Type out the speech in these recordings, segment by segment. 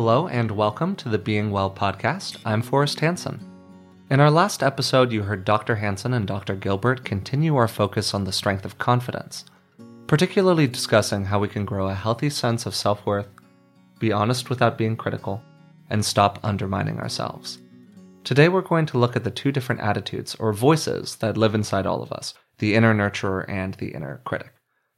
Hello and welcome to the Being Well podcast. I'm Forrest Hanson. In our last episode, you heard Dr. Hanson and Dr. Gilbert continue our focus on the strength of confidence, particularly discussing how we can grow a healthy sense of self worth, be honest without being critical, and stop undermining ourselves. Today, we're going to look at the two different attitudes or voices that live inside all of us the inner nurturer and the inner critic.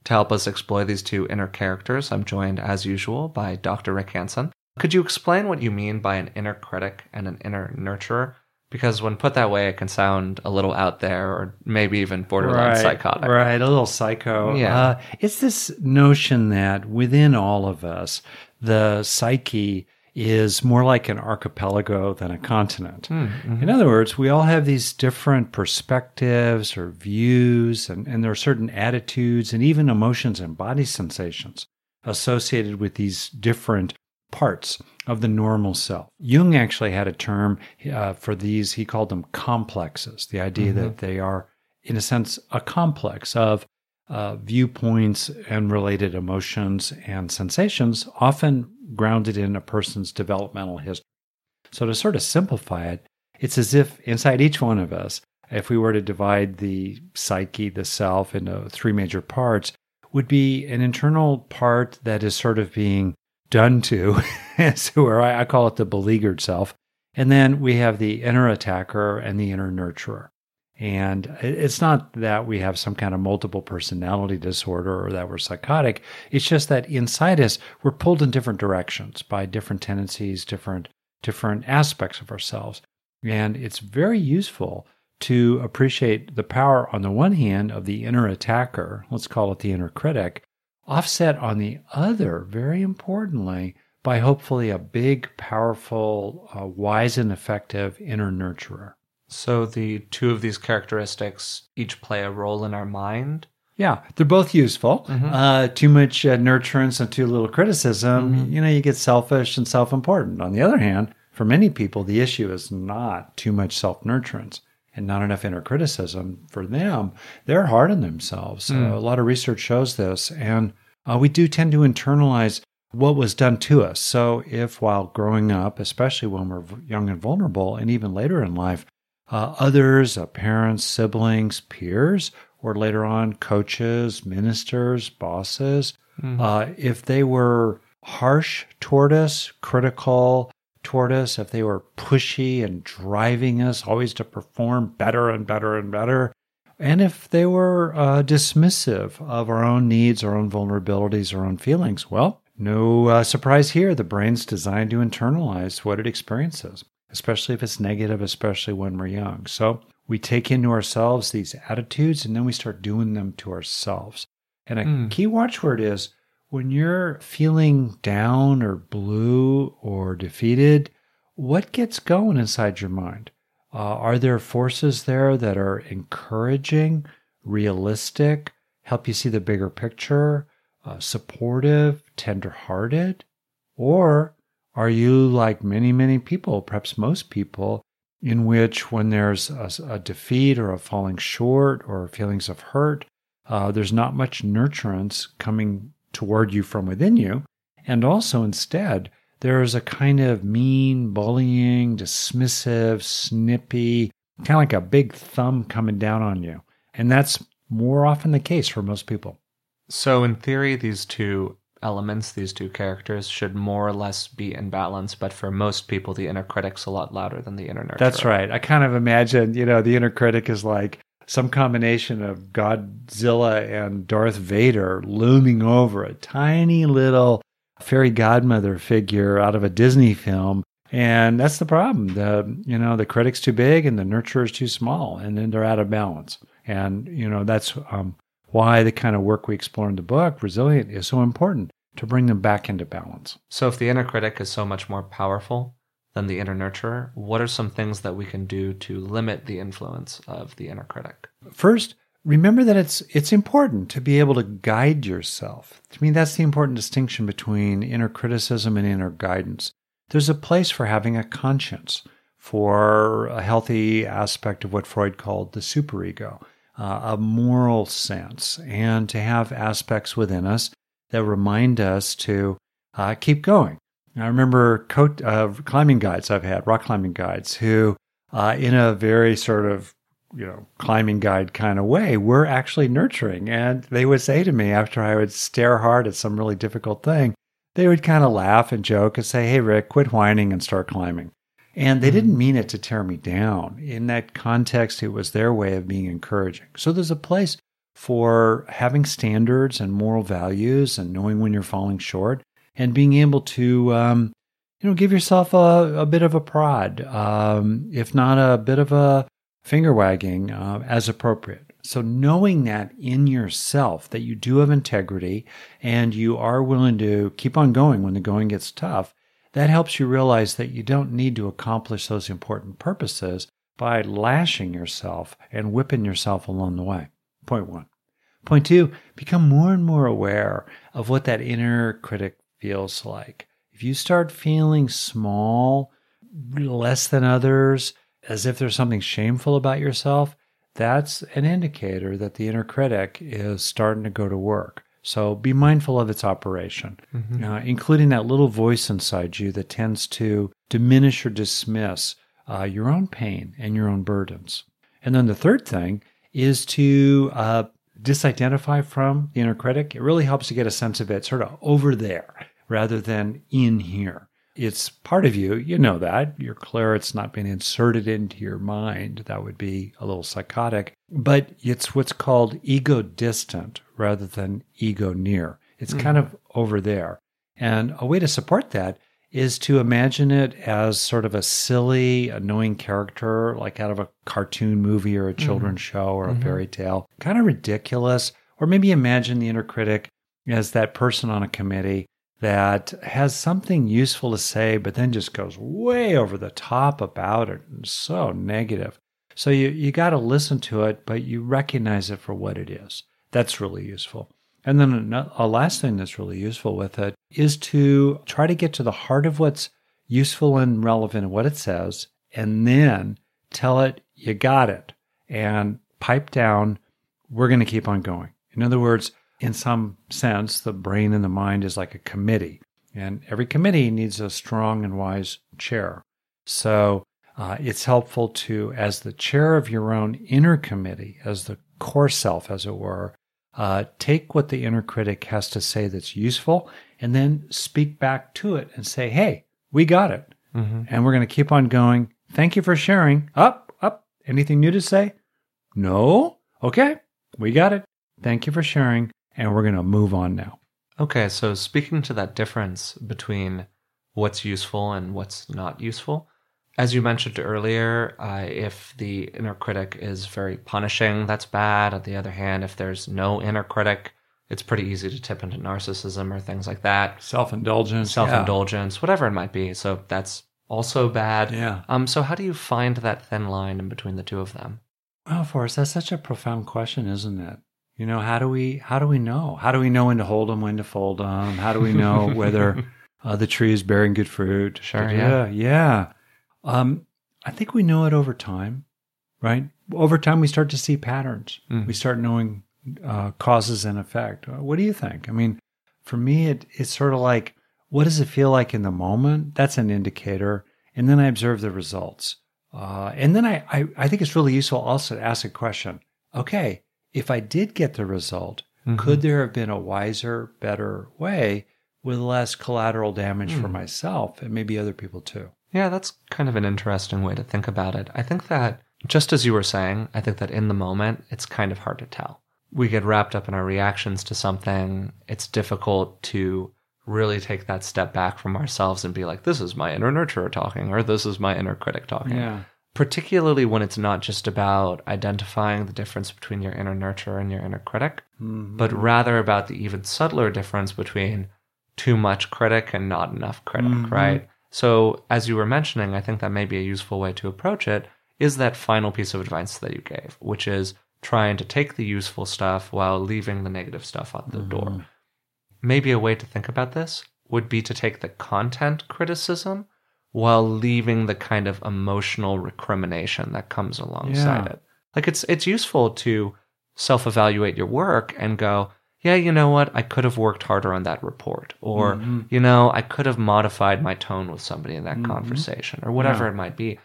To help us explore these two inner characters, I'm joined, as usual, by Dr. Rick Hanson. Could you explain what you mean by an inner critic and an inner nurturer? Because when put that way, it can sound a little out there or maybe even borderline right, psychotic. Right, a little psycho. Yeah. Uh, it's this notion that within all of us, the psyche is more like an archipelago than a continent. Mm-hmm. In other words, we all have these different perspectives or views, and, and there are certain attitudes and even emotions and body sensations associated with these different parts of the normal self. Jung actually had a term uh, for these, he called them complexes, the idea Mm-hmm. that they are, in a sense, a complex of uh, viewpoints and related emotions and sensations, often grounded in a person's developmental history. So, to sort of simplify it, it's as if inside each one of us, if we were to divide the psyche, the self, into three major parts, would be an internal part that is sort of being done to, as it were. I I call it the beleaguered self. And then we have the inner attacker and the inner nurturer. And it's not that we have some kind of multiple personality disorder or that we're psychotic. It's just that inside us, we're pulled in different directions by different tendencies, different, different aspects of ourselves. And it's very useful to appreciate the power, on the one hand, of the inner attacker, let's call it the inner critic, offset on the other, very importantly, by hopefully a big, powerful, uh, wise, and effective inner nurturer. So the two of these characteristics each play a role in our mind. Yeah, they're both useful. Uh, too much uh, nurturance and too little criticism, you know, you get selfish and self important. On the other hand, for many people, the issue is not too much self nurturance and not enough inner criticism. For them, they're hard on themselves. Uh, a lot of research shows this. And uh, we do tend to internalize what was done to us. So, if while growing up, especially when we're young and vulnerable, and even later in life, uh, others, uh, parents, siblings, peers, or later on coaches, ministers, bosses, uh, if they were harsh toward us, critical toward us, if they were pushy and driving us always to perform better and better and better, and if they were uh, dismissive of our own needs, our own vulnerabilities, our own feelings, well, no uh, surprise here. The brain's designed to internalize what it experiences, especially if it's negative, especially when we're young. So we take into ourselves these attitudes and then we start doing them to ourselves. And a Mm. key watchword is when you're feeling down or blue or defeated, what gets going inside your mind? Uh, are there forces there that are encouraging, realistic, help you see the bigger picture, uh, supportive, tender-hearted? Or are you like many, many people, perhaps most people, in which when there's a, a defeat or a falling short or feelings of hurt, uh, there's not much nurturance coming toward you from within you. And also, instead, there is a kind of mean, bullying, dismissive, snippy, kind of like a big thumb coming down on you. And that's more often the case for most people. So in theory, these two elements, these two characters, should more or less be in balance. But for most people, the inner critic's a lot louder than the inner nurturer. That's right. I kind of imagine, you know, the inner critic is like some combination of Godzilla and Darth Vader looming over a tiny little fairy godmother figure out of a Disney film. And that's the problem. The you know, the critic's too big and the nurturer's too small, and then they're out of balance. And, you know, that's um, why the kind of work we explore in the book, Resilient, is so important to bring them back into balance. So if the inner critic is so much more powerful than the inner nurturer, what are some things that we can do to limit the influence of the inner critic? First, remember that it's it's important to be able to guide yourself. To me, that's the important distinction between inner criticism and inner guidance. There's a place for having a conscience, for a healthy aspect of what Freud called the superego, uh, a moral sense, and to have aspects within us that remind us to uh, keep going. I remember coat, uh, climbing guides I've had, rock climbing guides, who, uh, in a very sort of you know, climbing guide kind of way, were actually nurturing. And they would say to me after I would stare hard at some really difficult thing, they would kind of laugh and joke and say, Hey, Rick, quit whining and start climbing. And they mm-hmm. didn't mean it to tear me down. In that context, it was their way of being encouraging. So there's a place for having standards and moral values and knowing when you're falling short and being able to, um, you know, give yourself a, a bit of a prod, um, if not a bit of a finger wagging uh, as appropriate. So, knowing that in yourself, that you do have integrity and you are willing to keep on going when the going gets tough, that helps you realize that you don't need to accomplish those important purposes by lashing yourself and whipping yourself along the way. Point one. Point two, become more and more aware of what that inner critic feels like. If you start feeling small, less than others, as if there's something shameful about yourself, that's an indicator that the inner critic is starting to go to work. So be mindful of its operation, mm-hmm. uh, including that little voice inside you that tends to diminish or dismiss uh, your own pain and your own burdens. And then the third thing is to uh, disidentify from the inner critic. It really helps to get a sense of it sort of over there rather than in here it's part of you. You know that. You're clear it's not been inserted into your mind. That would be a little psychotic. But it's what's called ego distant rather than ego near. It's mm. kind of over there. And a way to support that is to imagine it as sort of a silly, annoying character, like out of a cartoon movie or a mm-hmm. children's mm. show or mm-hmm. a fairy tale, kind of ridiculous. Or maybe imagine the inner critic as that person on a committee that has something useful to say, but then just goes way over the top about it and so negative. So you, you got to listen to it, but you recognize it for what it is. That's really useful. And then a last thing that's really useful with it is to try to get to the heart of what's useful and relevant in what it says, and then tell it you got it and pipe down. We're going to keep on going. In other words, in some sense, the brain and the mind is like a committee, and every committee needs a strong and wise chair. So uh, it's helpful to, as the chair of your own inner committee, as the core self, as it were, uh, take what the inner critic has to say that's useful and then speak back to it and say, hey, we got it. Mm-hmm. And we're going to keep on going. Thank you for sharing. Up, up. Anything new to say? No? Okay. We got it. Thank you for sharing and we're going to move on now. Okay, so speaking to that difference between what's useful and what's not useful, as you mentioned earlier, uh, if the inner critic is very punishing, that's bad. On the other hand, if there's no inner critic, it's pretty easy to tip into narcissism or things like that. Self indulgence. Self indulgence, yeah. whatever it might be. So that's also bad. Yeah. Um. So how do you find that thin line in between the two of them? Well, Forrest, that's such a profound question, isn't it? You know, how do we how do we know? How do we know when to hold them, when to fold them? How do we know whether uh, the tree is bearing good fruit? Sure, yeah, yeah. Um, I think we know it over time, right? Over time, we start to see patterns. Mm. We start knowing uh, causes and effect. Uh, what do you think? I mean, for me, it, it's sort of like, what does it feel like in the moment? That's an indicator. And then I observe the results. Uh, and then I, I, I think it's really useful also to ask a question. Okay, if I did get the result, mm-hmm. could there have been a wiser, better way with less collateral damage mm. for myself and maybe other people too? Yeah, that's kind of an interesting way to think about it. I think that, just as you were saying, I think that in the moment, it's kind of hard to tell. We get wrapped up in our reactions to something. It's difficult to really take that step back from ourselves and be like, this is my inner nurturer talking, or this is my inner critic talking. Yeah particularly when it's not just about identifying the difference between your inner nurturer and your inner critic, mm-hmm. but rather about the even subtler difference between too much critic and not enough critic, mm-hmm. right? So, as you were mentioning, I think that may be a useful way to approach it is that final piece of advice that you gave, which is trying to take the useful stuff while leaving the negative stuff out the mm-hmm. door. Maybe a way to think about this would be to take the content criticism while leaving the kind of emotional recrimination that comes alongside yeah. it. Like it's it's useful to self-evaluate your work and go, yeah, you know what? I could have worked harder on that report. Or, Mm-hmm. you know, I could have modified my tone with somebody in that conversation or whatever Yeah. it might be.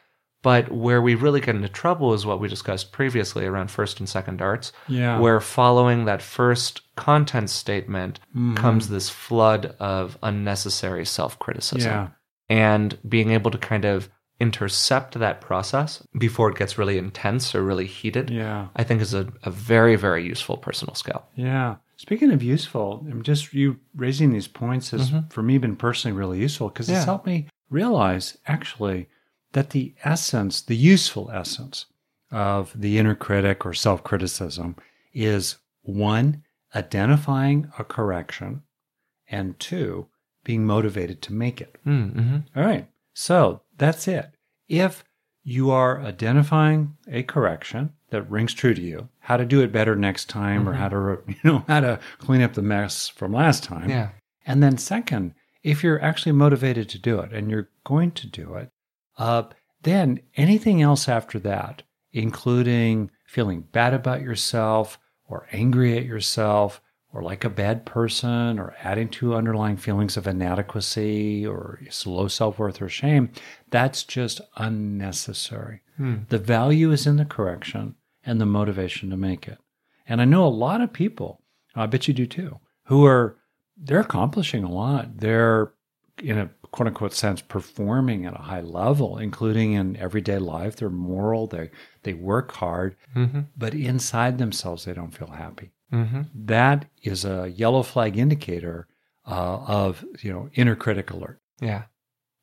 But where we really get into trouble is what we discussed previously around first and second darts. Yeah. where following that first content statement Mm-hmm. comes this flood of unnecessary self criticism. Yeah. And being able to kind of intercept that process before it gets really intense or really heated, Yeah. I think is a, a very, very useful personal skill. Yeah. Speaking of useful, I'm just you raising these points has mm-hmm. for me been personally really useful because Yeah. it's helped me realize actually that the essence, the useful essence of the inner critic or self criticism is one, identifying a correction, and two, being motivated to make it. Mm-hmm. All right. So that's it. If you are identifying a correction that rings true to you, how to do it better next time or how to, you know, how to clean up the mess from last time. Yeah. And then second, if you're actually motivated to do it and you're going to do it, uh, then anything else after that, including feeling bad about yourself or angry at yourself or like a bad person or adding to underlying feelings of inadequacy or low self-worth or shame, that's just unnecessary. The value is in the correction and the motivation to make it. And I know a lot of people, I bet you do too, who are they're accomplishing a lot. They're in a quote unquote sense performing at a high level, including in everyday life. They're moral, they they work hard, Mm-hmm. but inside themselves they don't feel happy. Mm-hmm. That is a yellow flag indicator uh, of you know inner critic alert. Yeah.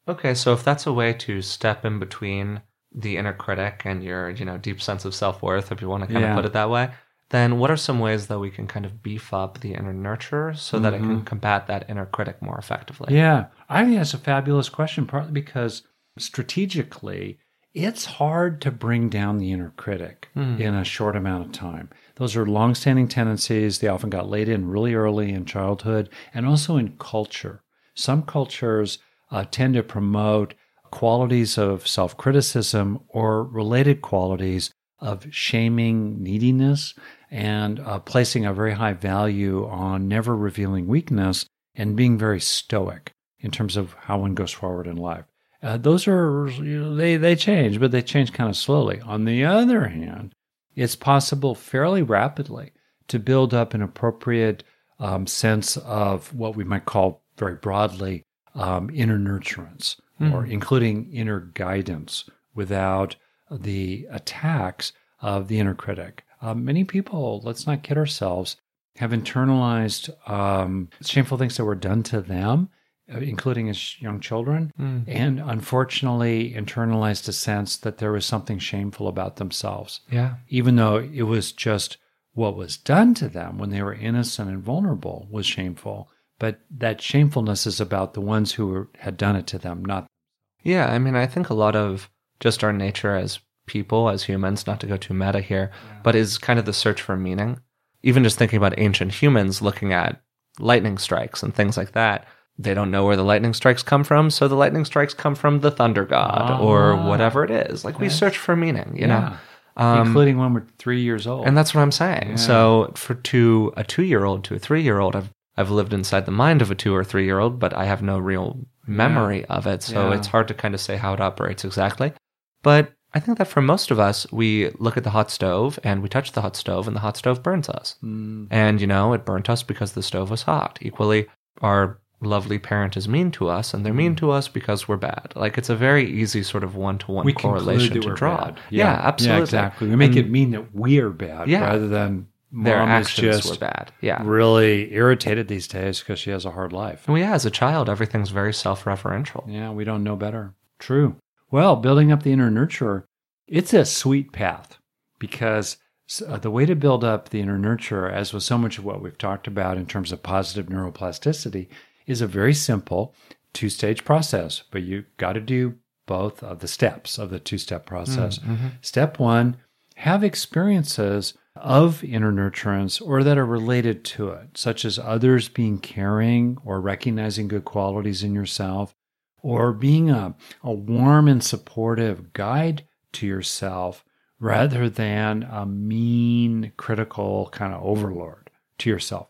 Okay, so if that's a way to step in between the inner critic and your, you know, deep sense of self-worth, if you want to kind Yeah. of put it that way, then what are some ways that we can kind of beef up the inner nurturer so that it can combat that inner critic more effectively? Yeah, I think that's a fabulous question, partly because strategically, it's hard to bring down the inner critic in a short amount of time. Those are longstanding tendencies. They often got laid in really early in childhood and also in culture. Some cultures uh, tend to promote qualities of self criticism or related qualities of shaming neediness and uh, placing a very high value on never revealing weakness and being very stoic in terms of how one goes forward in life. Uh, those are you know, they they change, but they change kind of slowly. On the other hand, it's possible fairly rapidly to build up an appropriate um, sense of what we might call very broadly um, inner nurturance, or including inner guidance, without the attacks of the inner critic. Uh, many people, let's not kid ourselves, have internalized um, shameful things that were done to them, Uh, including as young children, hmm. and unfortunately internalized a sense that there was something shameful about themselves, Yeah. even though it was just what was done to them when they were innocent and vulnerable was shameful. But that shamefulness is about the ones who were, had done it to them, not Yeah, I mean, I think a lot of just our nature as people, as humans, not to go too meta here, but is kind of the search for meaning. Even just thinking about ancient humans looking at lightning strikes and things like that, they don't know where the lightning strikes come from, so the lightning strikes come from the thunder god or Ah. whatever it is. Like we search for meaning, you know. Um, including when we're three years old. And that's what I'm saying. Yeah. So for to a two year old to a three year old, I've I've lived inside the mind of a two or three year old, but I have no real memory of it. So Yeah. it's hard to kind of say how it operates exactly. But I think that for most of us, we look at the hot stove and we touch the hot stove and the hot stove burns us. Mm, And, you know, it burnt us because the stove was hot. Equally, our lovely parent is mean to us and they're mean to us because we're bad. Like it's a very easy sort of one to one we correlation to draw. bad. Yeah, absolutely. exactly. We make And it mean that we're bad Yeah. rather than their actions just were bad. Yeah. really irritated these days because she has a hard life. Well, yeah, as a child, everything's very self referential. Yeah, we don't know better. True. Well, building up the inner nurturer, it's a sweet path because uh, the way to build up the inner nurturer, as with so much of what we've talked about in terms of positive neuroplasticity, is a very simple two stage process. But you got to do both of the steps of the two step process. Mm, mm-hmm. Step one, have experiences of inner nurturance or that are related to it, such as others being caring or recognizing good qualities in yourself, or being a, a warm and supportive guide to yourself rather than a mean, critical kind of overlord to yourself.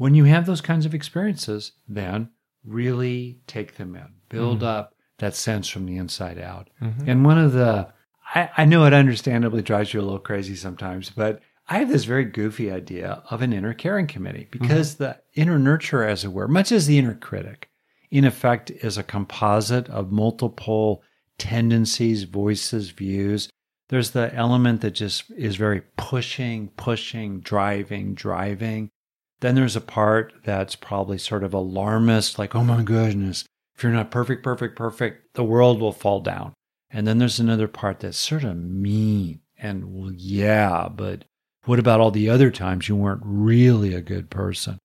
When you have those kinds of experiences, then really take them in, build mm-hmm. up that sense from the inside out. Mm-hmm. And one of the, I, I know it understandably drives you a little crazy sometimes, but I have this very goofy idea of an inner caring committee because mm-hmm. the inner nurturer, as it were, much as the inner critic, in effect is a composite of multiple tendencies, voices, views. There's the element that just is very pushing, pushing, driving, driving. Then there's a part that's probably sort of alarmist, like, oh my goodness, if you're not perfect, perfect, perfect, the world will fall down. And then there's another part that's sort of mean and, well, yeah, but what about all the other times you weren't really a good person?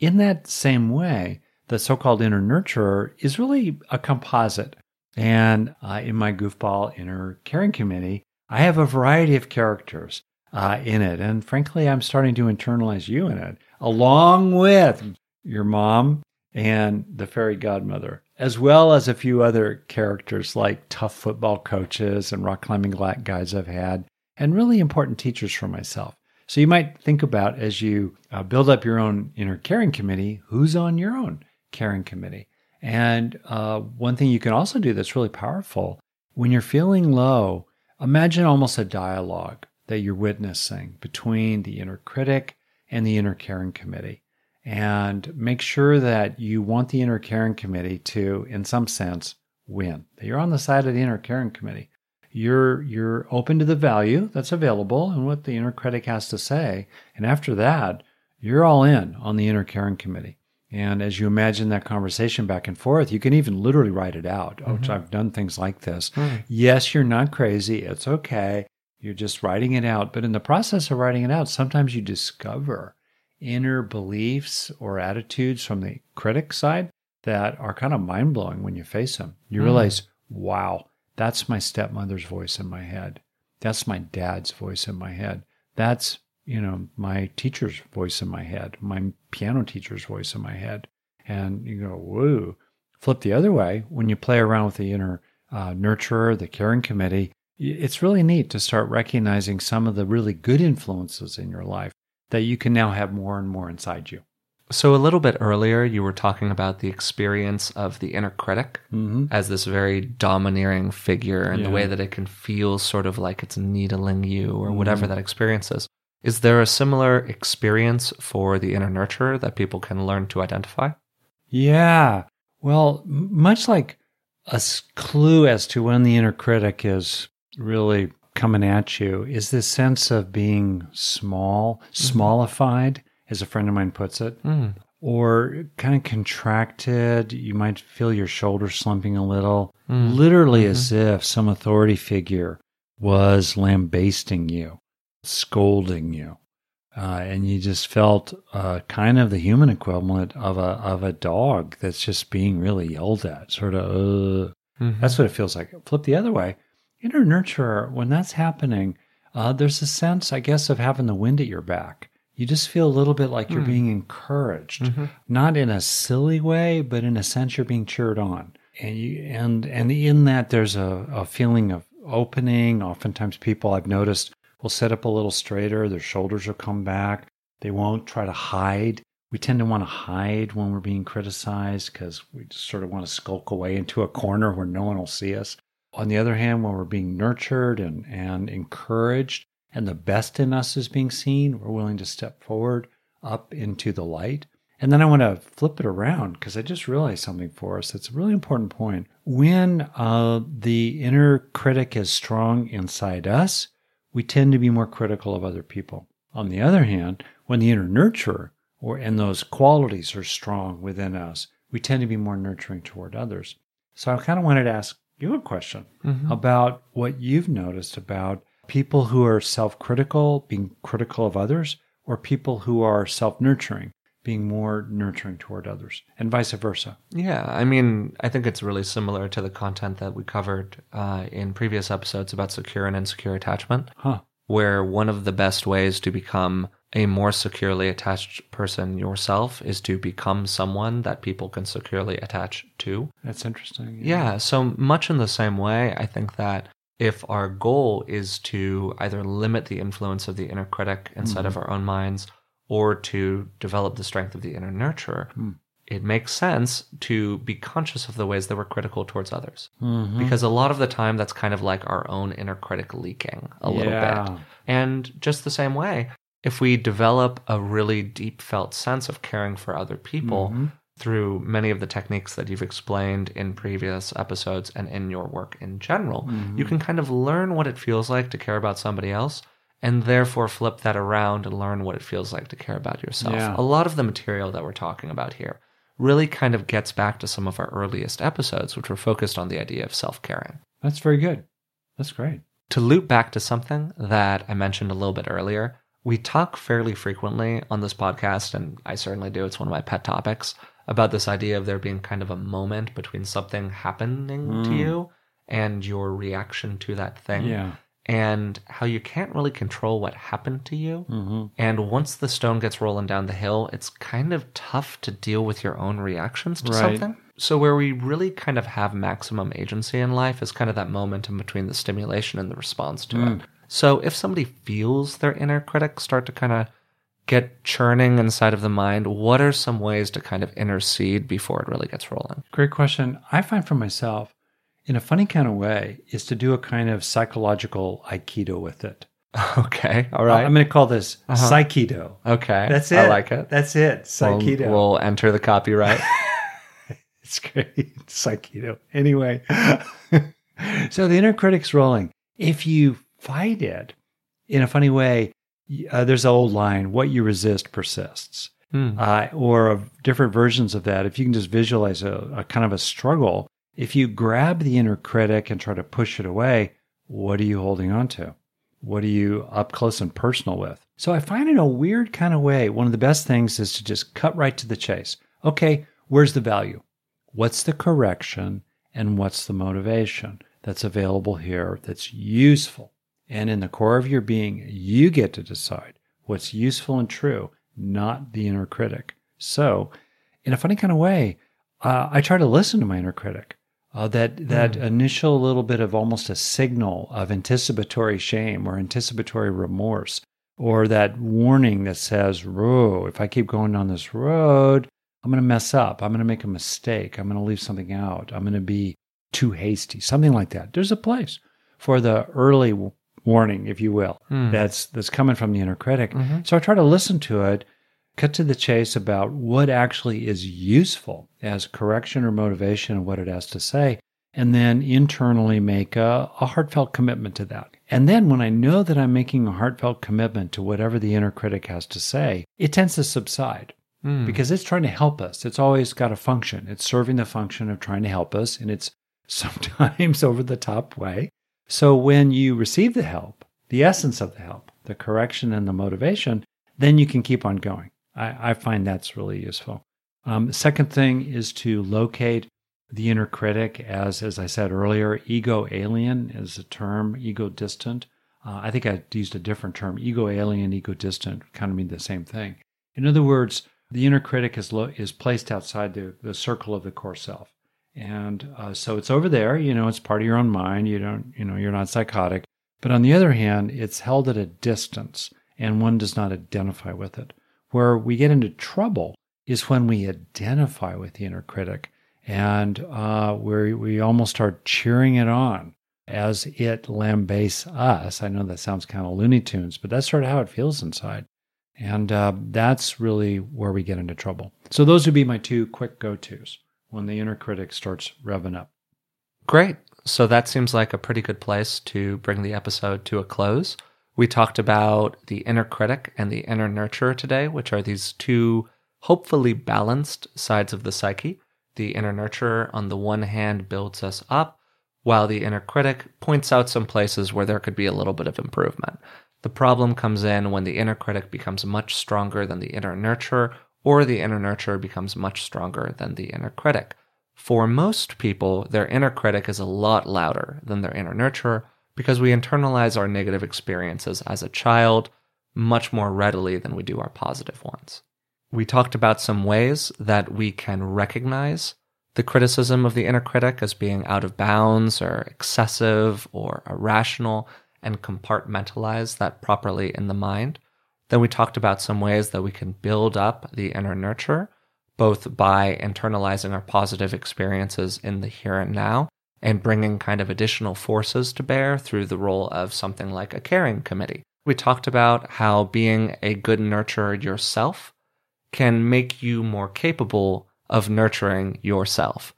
In that same way, the so called inner nurturer is really a composite. And uh, in my goofball inner caring committee, I have a variety of characters uh, in it. And frankly, I'm starting to internalize you in it, along with your mom and the fairy godmother, as well as a few other characters like tough football coaches and rock climbing guides I've had, and really important teachers for myself. So you might think about as you uh, build up your own inner caring committee, who's on your own caring committee? And uh, one thing you can also do that's really powerful when you're feeling low, imagine almost a dialogue that you're witnessing between the inner critic and the inner caring committee. And make sure that you want the inner caring committee to, in some sense, win. That you're on the side of the inner caring committee. You're you're open to the value that's available and what the inner critic has to say. And after that, you're all in on the inner caring committee. And as you imagine that conversation back and forth, you can even literally write it out, mm-hmm. which I've done things like this. Mm. Yes, you're not crazy. It's okay. You're just writing it out. But in the process of writing it out, sometimes you discover inner beliefs or attitudes from the critic side that are kind of mind blowing when you face them. You mm. realize, wow, that's my stepmother's voice in my head. That's my dad's voice in my head. That's you know, my teacher's voice in my head, my piano teacher's voice in my head. And you go, whoa. Flip the other way, when you play around with the inner uh, nurturer, the caring committee, it's really neat to start recognizing some of the really good influences in your life that you can now have more and more inside you. So, a little bit earlier, you were talking about the experience of the inner critic mm-hmm. as this very domineering figure and yeah. the way that it can feel sort of like it's needling you or mm-hmm. whatever that experience is. Is there a similar experience for the inner nurturer that people can learn to identify? Yeah. Well, much like a clue as to when the inner critic is really coming at you is this sense of being small, mm-hmm. smallified, as a friend of mine puts it, mm. or kind of contracted. You might feel your shoulders slumping a little, mm. literally mm-hmm. as if some authority figure was lambasting you scolding you. Uh, and you just felt uh, kind of the human equivalent of a of a dog that's just being really yelled at. Sort of, uh, mm-hmm. that's what it feels like. Flip the other way, inner nurturer. When that's happening, uh, there's a sense, I guess, of having the wind at your back. You just feel a little bit like you're mm. being encouraged, mm-hmm. not in a silly way, but in a sense you're being cheered on. And you and and in that there's a, a feeling of opening. Oftentimes, people I've noticed will sit up a little straighter, their shoulders will come back. They won't try to hide. We tend to want to hide when we're being criticized because we just sort of want to skulk away into a corner where no one will see us. On the other hand, when we're being nurtured and, and encouraged and the best in us is being seen, we're willing to step forward up into the light. And then I want to flip it around because I just realized something for us. It's a really important point. When uh, the inner critic is strong inside us, we tend to be more critical of other people. On the other hand, when the inner nurturer or and those qualities are strong within us, we tend to be more nurturing toward others. So I kind of wanted to ask you a question mm-hmm. about what you've noticed about people who are self-critical, being critical of others, or people who are self-nurturing, being more nurturing toward others, and vice versa. Yeah, I mean, I think it's really similar to the content that we covered uh, in previous episodes about secure and insecure attachment, huh. where one of the best ways to become a more securely attached person yourself is to become someone that people can securely attach to. That's interesting. Yeah. yeah, so much in the same way, I think that if our goal is to either limit the influence of the inner critic inside mm-hmm. of our own minds or to develop the strength of the inner nurturer, it makes sense to be conscious of the ways that we're critical towards others. Because a lot of the time, that's kind of like our own inner critic leaking a little Yeah. bit. And just the same way, if we develop a really deep felt sense of caring for other people mm-hmm. through many of the techniques that you've explained in previous episodes and in your work in general, mm-hmm. you can kind of learn what it feels like to care about somebody else and therefore flip that around and learn what it feels like to care about yourself. Yeah. A lot of the material that we're talking about here really kind of gets back to some of our earliest episodes, which were focused on the idea of self caring. That's very good. That's great. To loop back to something that I mentioned a little bit earlier, we talk fairly frequently on this podcast, and I certainly do, it's one of my pet topics, about this idea of there being kind of a moment between something happening to you and your reaction to that thing. Yeah. And how you can't really control what happened to you. Mm-hmm. And once the stone gets rolling down the hill, it's kind of tough to deal with your own reactions to Right. something. So, where we really kind of have maximum agency in life is kind of that moment in between the stimulation and the response to Mm. it. So, if somebody feels their inner critic start to kind of get churning inside of the mind, what are some ways to kind of intercede before it really gets rolling? Great question. I find for myself, in a funny kind of way, is to do a kind of psychological aikido with it. Okay. All right. I'm going to call this Uh-huh. psychido. okay. That's it. I like it. That's it. We'll- Psychido. We'll, enter the copyright. It's great. Psychido. Anyway, so the inner critic's rolling. If you fight it in a funny way, uh, there's an old line: "What you resist persists." Hmm. Uh, or of different versions of that. If you can just visualize a, a kind of a struggle, if you grab the inner critic and try to push it away, what are you holding on to? What are you up close and personal with? So I find in a weird kind of way, one of the best things is to just cut right to the chase. Okay, where's the value? What's the correction? And what's the motivation that's available here that's useful? And in the core of your being, you get to decide what's useful and true, not the inner critic. So, in a funny kind of way, uh, I try to listen to my inner critic. Uh, that that initial little bit of almost a signal of anticipatory shame or anticipatory remorse, or that warning that says, "Whoa, if I keep going down this road, I'm going to mess up. I'm going to make a mistake. I'm going to leave something out. I'm going to be too hasty." Something like that. There's a place for the early warning, if you will, Hmm. that's that's coming from the inner critic. Mhm. So I try to listen to it, cut to the chase about what actually is useful as correction or motivation and what it has to say, and then internally make a, a heartfelt commitment to that. And then when I know that I'm making a heartfelt commitment to whatever the inner critic has to say, it tends to subside Hmm. because it's trying to help us. It's always got a function. It's serving the function of trying to help us, and it's sometimes over the top way. So when you receive the help, the essence of the help, the correction and the motivation, then you can keep on going. I, I find that's really useful. Um, second thing is to locate the inner critic as, as I said earlier, ego alien is a term, ego distant. Uh, I think I used a different term. Ego alien, ego distant kind of mean the same thing. In other words, the inner critic is lo- is placed outside the, the circle of the core self, and uh, so it's over there. You know, it's part of your own mind. You don't, you know, you're not psychotic. But on the other hand, it's held at a distance, and one does not identify with it. Where we get into trouble is when we identify with the inner critic, and uh, where we almost start cheering it on as it lambastes us. I know that sounds kind of Looney Tunes, but that's sort of how it feels inside. And uh, that's really where we get into trouble. So those would be my two quick go tos when the inner critic starts revving up. Great. So that seems like a pretty good place to bring the episode to a close. We talked about the inner critic and the inner nurturer today, which are these two hopefully balanced sides of the psyche. The inner nurturer, on the one hand, builds us up, while the inner critic points out some places where there could be a little bit of improvement. The problem comes in when the inner critic becomes much stronger than the inner nurturer, or the inner nurturer becomes much stronger than the inner critic. For most people, their inner critic is a lot louder than their inner nurturer because we internalize our negative experiences as a child much more readily than we do our positive ones. We talked about some ways that we can recognize the criticism of the inner critic as being out of bounds or excessive or irrational and compartmentalize that properly in the mind. Then we talked about some ways that we can build up the inner nurture, both by internalizing our positive experiences in the here and now and bringing kind of additional forces to bear through the role of something like a caring committee. We talked about how being a good nurturer yourself can make you more capable of nurturing yourself.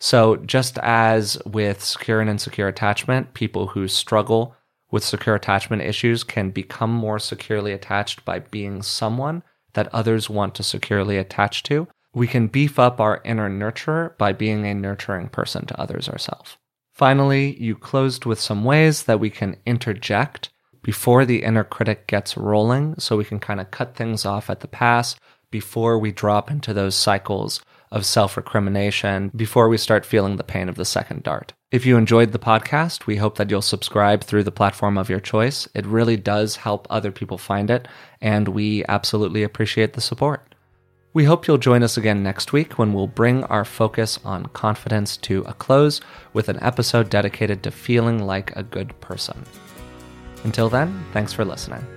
So, just as with secure and insecure attachment, people who struggle with secure attachment issues can become more securely attached by being someone that others want to securely attach to, we can beef up our inner nurturer by being a nurturing person to others ourselves. Finally, you closed with some ways that we can interject before the inner critic gets rolling so we can kind of cut things off at the pass before we drop into those cycles of self recrimination, before we start feeling the pain of the second dart. If you enjoyed the podcast, we hope that you'll subscribe through the platform of your choice. It really does help other people find it, and we absolutely appreciate the support. We hope you'll join us again next week when we'll bring our focus on confidence to a close with an episode dedicated to feeling like a good person. Until then, thanks for listening.